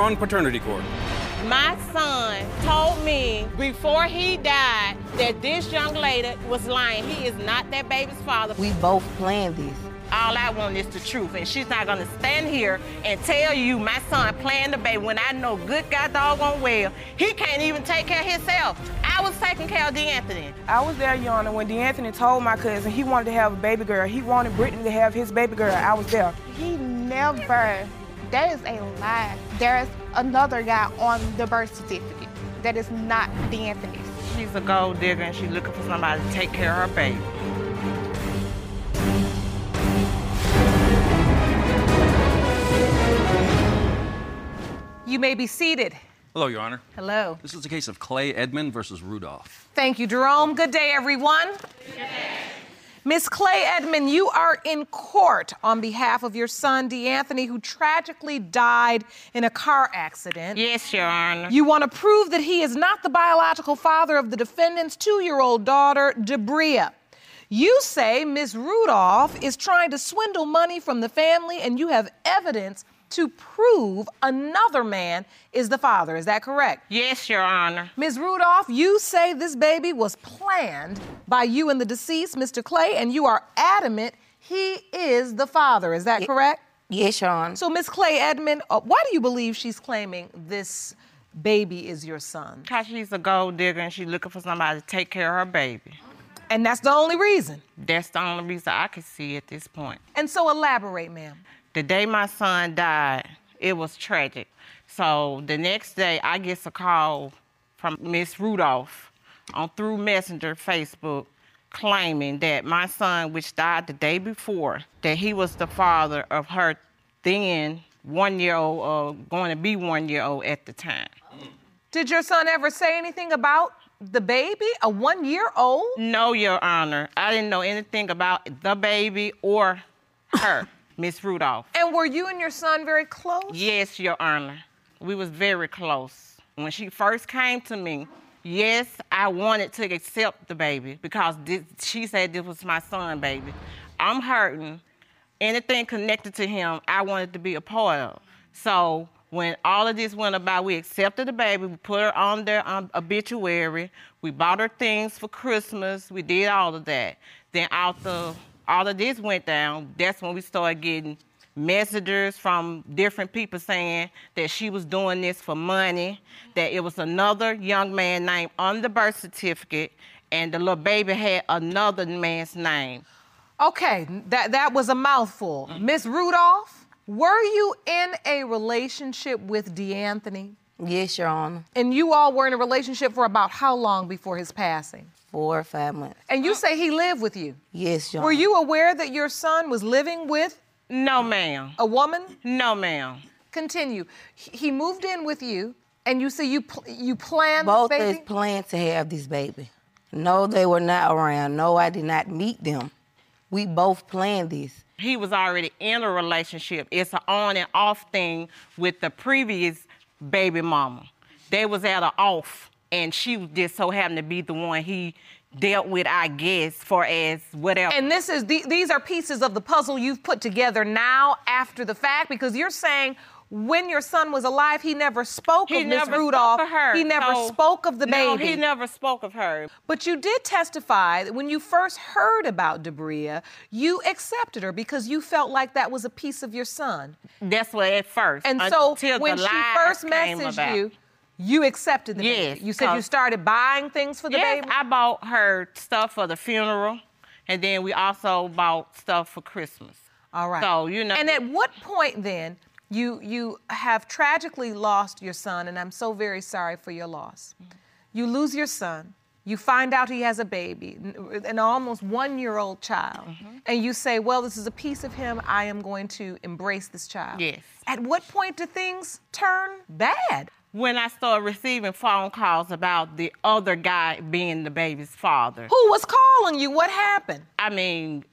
On Paternity Court. My son told me before he died that this young lady was lying. He is not that baby's father. We both planned this. All I want is the truth, and she's not gonna stand here and tell you my son planned the baby when I know good God doggone well he can't even take care of himself. I was taking care of DeAnthony. I was there, Your Honor, when DeAnthony told my cousin he wanted to have a baby girl. He wanted Brittany to have his baby girl. I was there. He never. That is a lie. There's another guy on the birth certificate that is not DeAnthony's. She's a gold digger and she's looking for somebody to take care of her baby. You may be seated. Hello, Your Honor. Hello. This is a case of Clay Edmond versus Rudolph. Thank you, Jerome. Good day, everyone. Miss Clay Edmond, you are in court on behalf of your son, DeAnthony, who tragically died in a car accident. Yes, Your Honor. You want to prove that he is not the biological father of the defendant's two year old daughter, Debria. You say Miss Rudolph is trying to swindle money from the family, and you have evidence to prove another man is the father. Is that correct? Yes, Your Honor. Ms. Rudolph, you say this baby was planned by you and the deceased, Mr. Clay, and you are adamant he is the father. Is that correct? Yes, Your Honor. So, Ms. Clay Edmond, uh, why do you believe she's claiming this baby is your son? Because she's a gold digger and she's looking for somebody to take care of her baby. And that's the only reason. That's the only reason I can see at this point. And so, elaborate, ma'am. The day my son died, it was tragic. So the next day, I get a call from Miss Rudolph on through Messenger, Facebook, claiming that my son, which died the day before, that he was the father of her then one year old, uh, going to be one year old at the time. Did your son ever say anything about the baby, a one year old? No, Your Honor. I didn't know anything about the baby or her, Miss Rudolph. And were you and your son very close? Yes, Your Honor. We was very close. When she first came to me, yes, I wanted to accept the baby because this, she said this was my son, baby. I'm hurting. Anything connected to him, I wanted to be a part of. So when all of this went about, we accepted the baby, we put her on their um, obituary, we bought her things for Christmas, we did all of that. Then after all of this went down, that's when we started getting messages from different people saying that she was doing this for money, that it was another young man named on the birth certificate, and the little baby had another man's name. Okay, that, that was a mouthful. Miss Rudolph, were you in a relationship with DeAnthony? Yes, Your Honor. And you all were in a relationship for about how long before his passing? Four or five months. And you say he lived with you. Yes, Your Honor. Were you aware that your son was living with No, ma'am. a woman? No, ma'am. Continue. He he moved in with you, and you say you pl- you planned Both this of us baby. planned to have this baby. No, they were not around. No, I did not meet them. We both planned this. he was already in a relationship. It's an on and off thing with the previous baby mama. They was at an off, and she just so happened to be the one he dealt with, I guess, for as whatever. And this is the, these are pieces of the puzzle you've put together now after the fact because you're saying when your son was alive, he never spoke he of Miss Rudolph. spoke of her. He never so- spoke of the no, baby. he never spoke of her. But you did testify that when you first heard about Debria, you accepted her because you felt like that was a piece of your son. That's what at first. And so until when she first messaged about. you, you accepted the Yes, baby. You said you started buying things for the yes, baby. I bought her stuff for the funeral, and then we also bought stuff for Christmas. All right. So you know. And at what point then you you have tragically lost your son, and I'm so very sorry for your loss. You lose your son. You find out he has a baby, an almost one year old child, Mm-hmm. and you say, Well, this is a piece of him. I am going to embrace this child. Yes. At what point do things turn bad? When I started receiving phone calls about the other guy being the baby's father. Who was calling you? What happened? I mean,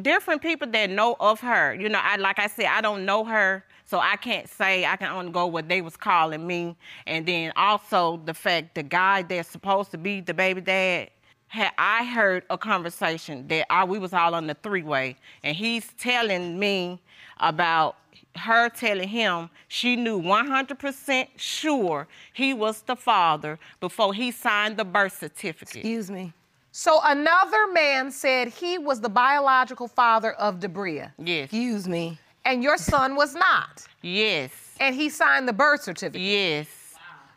different people that know of her. You know, I like I said, I don't know her, so I can't say. I can only go what they was calling me, and then also the fact the guy that's supposed to be the baby dad. Had I heard a conversation that I, we was all on the three-way, and he's telling me about her telling him she knew 100% sure he was the father before he signed the birth certificate. Excuse me. So another man said he was the biological father of Debria, Yes. Excuse me. and your son was not. Yes. And he signed the birth certificate. Yes.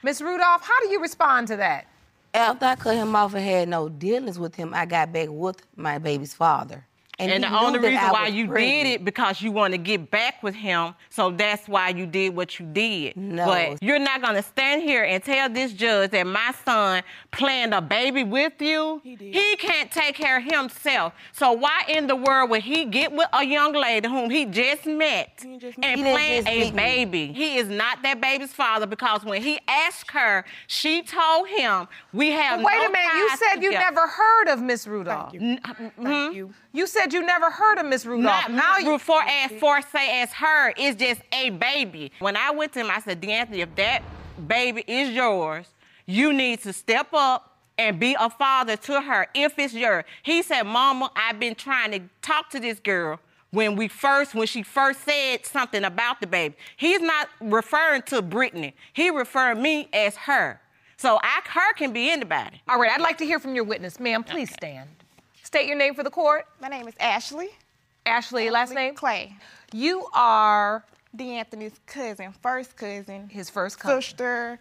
Miss Rudolph, how do you respond to that? After I cut him off and had no dealings with him, I got back with my baby's father. And, he the only reason why you pregnant. did it because you want to get back with him. So that's why you did what you did. No. But you're not gonna stand here and tell this judge that my son planned a baby with you. He did. He can't take care of himself. So why in the world would he get with a young lady whom he just met and He didn't plan a meet me. baby? He is not that baby's father because when he asked her, she told him we have. Wait no a minute, you said you never heard of Miss Rudolph. Thank you. Uh, mm-hmm. You said you never heard of Miss Rudolph. Not now you, for as for say as her, it's just a baby. When I went to him, I said, DeAnthony, if that baby is yours, you need to step up and be a father to her if it's yours. He said, Mama, I've been trying to talk to this girl when we first, when she first said something about the baby. He's not referring to Brittany. He referring me as her. So I, her can be anybody. all right, I'd like to hear from your witness. Ma'am, please stand. State your name for the court. My name is Ashley. Ashley, last name? Clay. You are DeAnthony's cousin, first cousin, his first cousin. sister,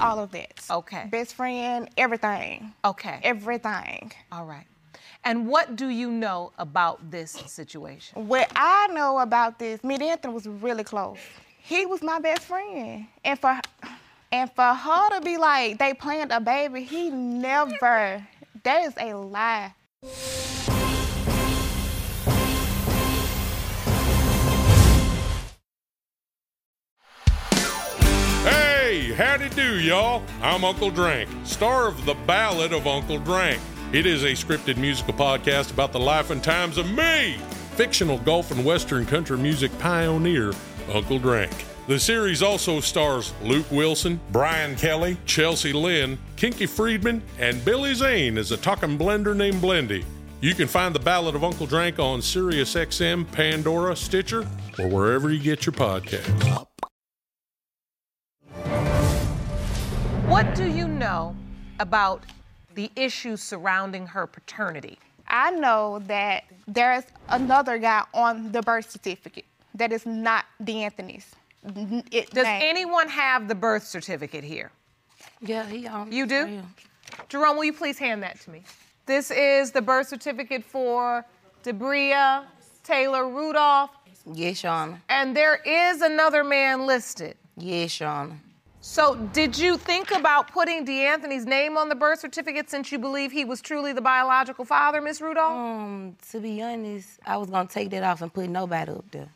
all of that. Okay. Best friend, everything. Okay. Everything. All right. And what do you know about this situation? What I know about this, me and Anthony was really close. He was my best friend. And for and for her to be like they planned a baby, he never. That is a lie. Hey, howdy do, y'all. I'm Uncle Drank, star of The Ballad of Uncle Drank. It is a scripted musical podcast about the life and times of me, fictional golf and western country music pioneer, Uncle Drank. The series also stars Luke Wilson, Brian Kelly, Chelsea Lynn, Kinky Friedman, and Billy Zane as a talking blender named Blendy. You can find The Ballad of Uncle Drank on SiriusXM, Pandora, Stitcher, or wherever you get your podcasts. What do you know about the issues surrounding her paternity? I know that there's another guy on the birth certificate that is not DeAnthony's. N- It, Does name. anyone have the birth certificate here? Yeah, he on. You do? Yeah. Jerome, will you please hand that to me? This is the birth certificate for Debria Taylor Rudolph, Yes, Shauna. and there is another man listed. Yes, Shauna. So, did you think about putting DeAnthony's name on the birth certificate since you believe he was truly the biological father, Miss Rudolph? Um, to be honest, I was gonna take that off and put nobody up there.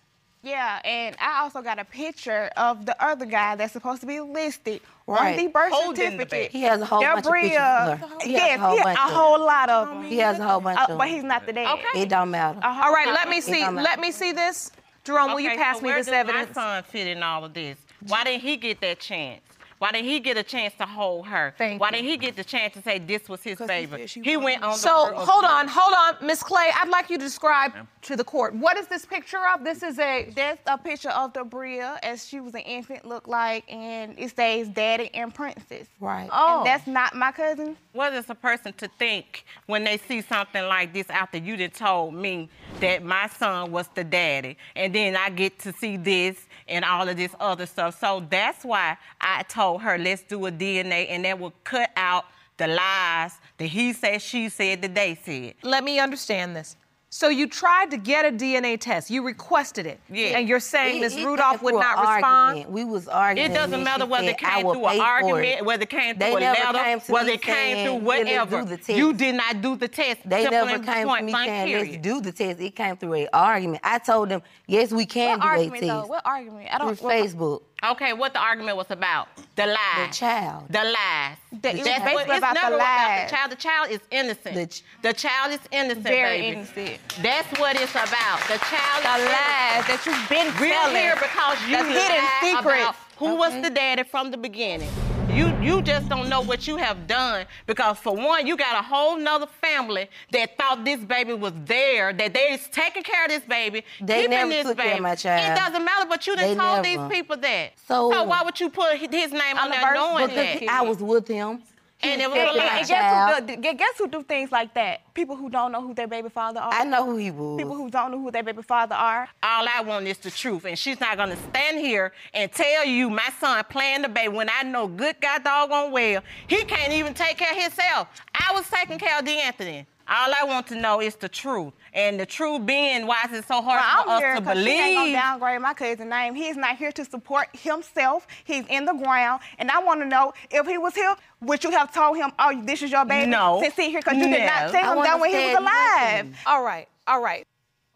Yeah, and I also got a picture of the other guy that's supposed to be listed Right. on the birth Holding the certificate. baby. He has a whole bunch of pictures Debria- of her. He yes, has a whole he- bunch a of whole lot of them. He has a whole bunch Uh, of but he's not the dad. Okay. It don't matter. A whole All right, let me see. Let me see this. Jerome, will you pass so me where this does evidence? My son fit in all of this. Why didn't he get that chance? Why didn't he get a chance to hold her? Thank Why you. didn't he get the chance to say this was his 'Cause he baby? said she He went on. So the hold on, hold on, Miss Clay. I'd like you to describe to the court what is this picture of? This is a That's a picture of Debria as she was an infant, look like, and it says daddy and princess. Right. oh. And that's not my cousin. What is a person to think when they see something like this after you done told me that my son was the daddy, and then I get to see this and all of this other stuff? So that's why I told her let's do a DNA, and that will cut out the lies that he said, she said, that they said. Let me understand this. So you tried to get a DNA test. You requested it. Yeah. And you're saying It- Ms. Rudolph would not respond? argument. We was arguing. It doesn't matter whether it came through an argument, whether it came They through a never letter, came to whether it came through whatever. do the test." You did not do the test. They Simple never came point to me blank, saying, let's do the test. It came through an argument. I told them, yes, we can What do a argument test. though? What argument? I don't. Through what- Facebook. Okay, what the argument was about? The lies. The child. The lies. The- it That's what- basically it's about the lies. the child. The child is innocent. The ch- The child is innocent, Very baby. innocent. That's what it's about. The child The lies that you've been We're telling. here because you hidden lied secrets. about who was the daddy from the beginning. You you just don't know what you have done because for one, you got a whole nother family that thought this baby was there, that they is taking care of this baby, They keeping never this took baby. care of my child. It doesn't matter, but you done They told never. these people that. So- why would you put his name on, On the there knowing certificate. that? Because I was with him. And it was accepted like- my And guess who, do, guess who do things like that? People who don't know who their baby father are. I know who he was. People who don't know who their baby father are. All I want is the truth. And she's not gonna stand here and tell you my son playing the baby when I know good God doggone well. He can't even take care of himself. I was taking care of D'Anthony. All I want to know is the truth. And the truth being why is it so hard Well, for I'm here us to because she ain't gonna downgrade my cousin's name. He's not here to support himself. He's in the ground, and I want to know if he was here, would you have told him, "Oh, this is your baby"? No. Since he here, because you did not tell him wanna that when he was alive. nothing. All right, all right.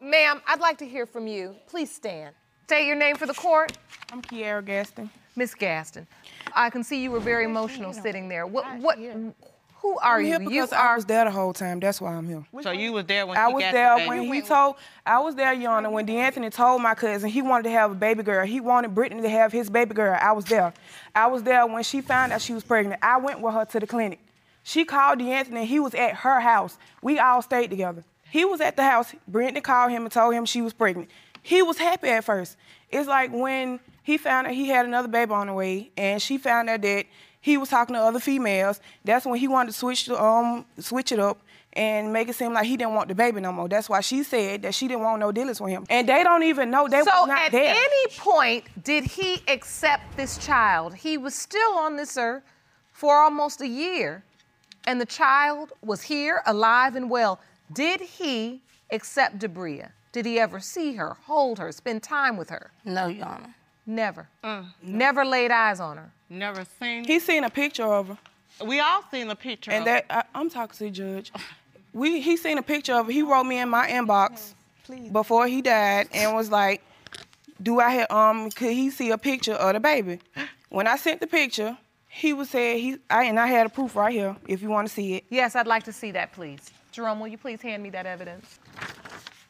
Ma'am, I'd like to hear from you. Please stand. State your name for the court. I'm Kiara Gaston. Miss Gaston. I can see you were very emotional sitting there. What what who are I'm you? here You because I are was there the whole time. That's why I'm here. So you was there when I he was got there the baby. when he told. I was there, Yana, when D'Anthony told my cousin he wanted to have a baby girl. He wanted Brittany to have his baby girl. I was there. I was there when she found out she was pregnant. I went with her to the clinic. She called D'Anthony. He was at her house. We all stayed together. He was at the house. Brittany called him and told him she was pregnant. He was happy at first. It's like when he found out he had another baby on the way, and she found out that he was talking to other females. That's when he wanted to switch the, um switch it up and make it seem like he didn't want the baby no more. That's why she said that she didn't want no dealings with him. And they don't even know they so was not there. So at there. any point did he accept this child? He was still on this earth for almost a year, and the child was here, alive and well. Did he accept Debria? Did he ever see her, hold her, spend time with her? No, Your Honor. Never. Mm. Never laid eyes on her. Never seen. he seen a picture of her. we all seen the picture. And of that I, I'm talking to the judge. We he seen a picture of her. He wrote me in my inbox Please. before he died and was like, "Do I have um? Could he see a picture of the baby?" When I sent the picture, he was saying he I and I had a proof right here if you want to see it. Yes, I'd like to see that, please. Jerome, will you please hand me that evidence?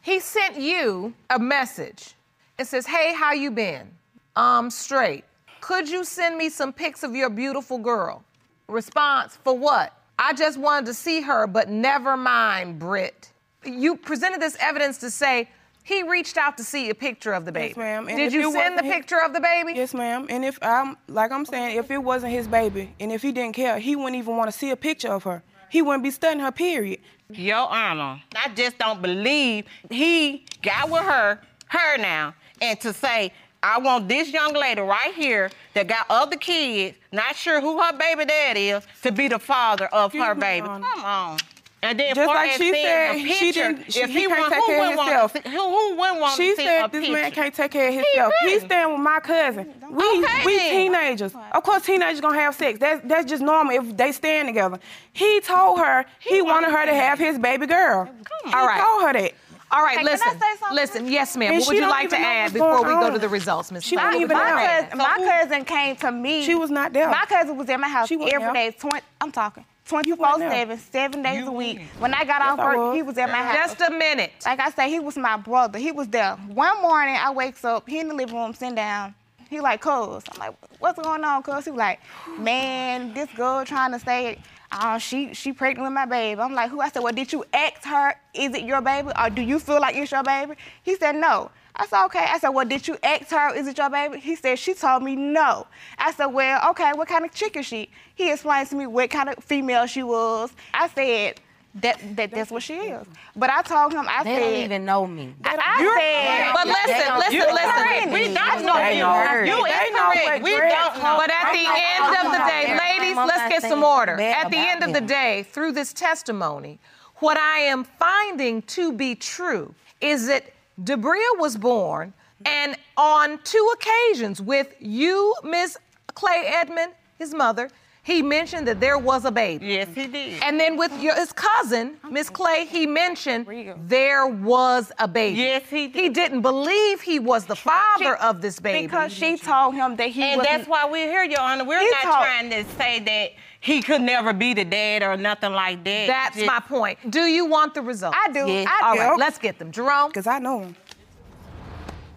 He sent you a message. It says, "Hey, how you been? Um, straight. Could you send me some pics of your beautiful girl?" Response: For what? I just wanted to see her, but never mind, Britt. You presented this evidence to say he reached out to see a picture of the baby. Yes, ma'am. And Did you send the wasn't his- picture of the baby? Yes, ma'am. And if I'm like I'm saying, if it wasn't his baby and if he didn't care, he wouldn't even want to see a picture of her. He wouldn't be studying her. Period. Your Honor, I just don't believe he got with her, her now, and to say, I want this young lady right here that got other kids, not sure who her baby dad is, to be the father of Excuse her baby. Honor. Come on. And then Just like she said, a she didn't- she- if he he can't want, take care of himself. see, who, who wouldn't want She to see said this picture? man can't take care of himself. He's staying with my cousin. We Okay, we then. teenagers. Of course, teenagers gonna have sex. That's that's just normal if they stand together. He told her he, wanted her to have his baby girl. Come He All right. told her that. All right, Hey, can I listen. say something? Listen, yes, ma'am. And What would you like to add before we go to the results, Miss She Black? don't even my know. cousin, my cousin came to me. She was not there. My cousin was at my house She wasn't every there. day. 20, I'm talking 24 7, seven days You a week. weren't. When I got off work, was. he was at my house. Just a minute. Like I said, he was my brother. He was there. One morning, I wakes up, he in the living room, sitting down. He like, cuz. I'm like, what's going on, cuz? He was like, man, this girl trying to say, oh, she she pregnant with my baby. I'm like, who? I said, well, did you ask her, is it your baby? Or do you feel like it's your baby? He said, no. I said, okay. I said, well, did you ask her, is it your baby? He said, she told me no. I said, well, okay, what kind of chick is she? He explained to me what kind of female she was. I said, that, that that's what she is. But I told him, I They said, don't even know me. I, I said, But listen, listen, you listen. correct We don't know you. You They know incorrect. We don't know. But at the end of the day, I'm ladies, not let's get some order. At the end of the day, through this testimony, What I am finding to be true is that Debria was born, and on two occasions with you, Miss Clay Edmond, his mother, he mentioned that there was a baby. Yes, he did. And then with your, his cousin, Miss Clay, he mentioned there was a baby. Yes, he did. He didn't believe he was the father of this baby. Because she told him that he And wasn't- that's why we're here, Your Honor. We're He not told- trying to say that he could never be the dad or nothing like that. That's Just- my point. Do you want the results? I do. Yeah. I All do. right, let's get them. Jerome. Because I know him.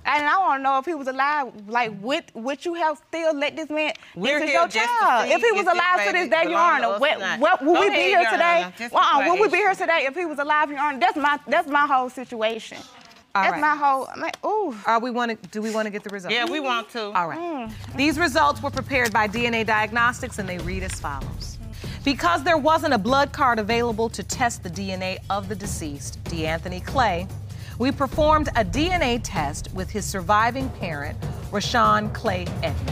And I want to know if he was alive. Like, would would you have still let this man? We're this is your just child. If he was alive to this day, Your Honor, what, what would Go we ahead, be here Your today? Honor. Uh-uh, would we be here today if he was alive, Your Honor? That's my that's my whole situation. All that's right. my whole. I'm like, ooh. Are we want to? Do we want to get the results? Yeah, we want to. All right. Mm. These results were prepared by DNA Diagnostics and they read as follows. Because there wasn't a blood card available to test the DNA of the deceased, DeAnthony Clay, we performed a DNA test with his surviving parent, Rashawn Clay Edmond.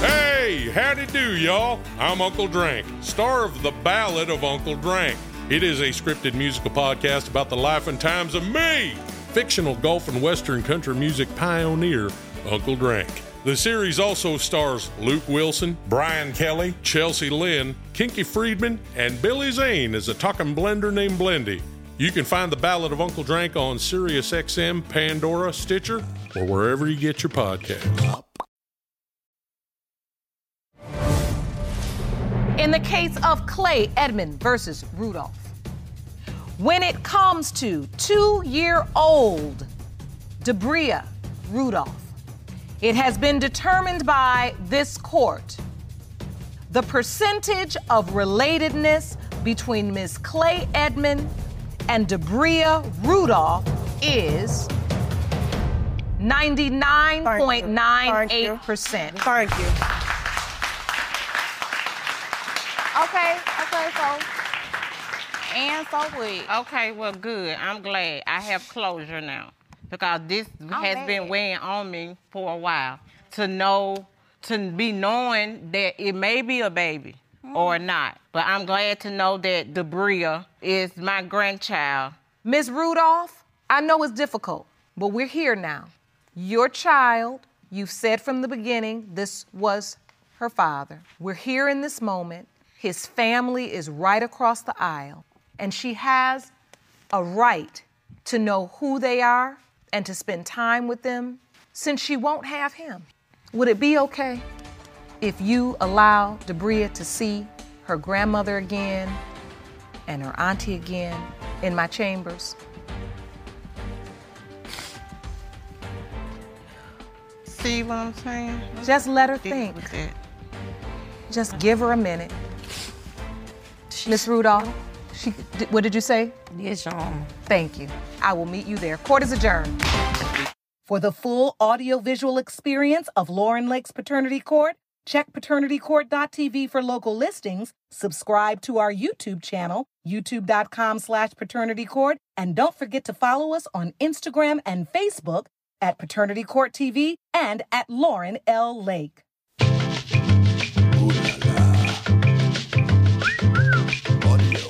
Hey, howdy do, y'all. I'm Uncle Drank, star of The Ballad of Uncle Drank. It is a scripted musical podcast about the life and times of me, fictional golf and Western country music pioneer, Uncle Drank. The series also stars Luke Wilson, Brian Kelly, Chelsea Lynn, Kinky Friedman, and Billy Zane as a talking blender named Blendy. You can find The Ballad of Uncle Drank on SiriusXM, Pandora, Stitcher, or wherever you get your podcasts. In the case of Clay Edmond versus Rudolph, when it comes to two year old Debria Rudolph, it has been determined by this court the percentage of relatedness between Ms. Clay Edmond and Debria Rudolph is 99.98%. Thank you. Okay. Okay. So. And so what? Okay, well, good. I'm glad. I have closure now because this has been weighing on me for a while to know, to be knowing that it may be a baby mm-hmm. or not. But I'm glad to know that Debria is my grandchild. Ms. Rudolph, I know it's difficult, but we're here now. Your child, you've said from the beginning this was her father. We're here in this moment. His family is right across the aisle, and she has a right to know who they are and to spend time with them since she won't have him. Would it be okay if you allow Debria to see her grandmother again and her auntie again in my chambers? See what I'm saying? Just let her think. Just give her a minute. Miss Rudolph, she, what did you say? Yes, Your Thank you. I will meet you there. Court is adjourned. For the full audiovisual experience of Lauren Lake's Paternity Court, check paternitycourt.tv for local listings, subscribe to our YouTube channel, youtube.com slash paternitycourt, and don't forget to follow us on Instagram and Facebook at Paternity Court TV and at Lauren L. Lake. Hey,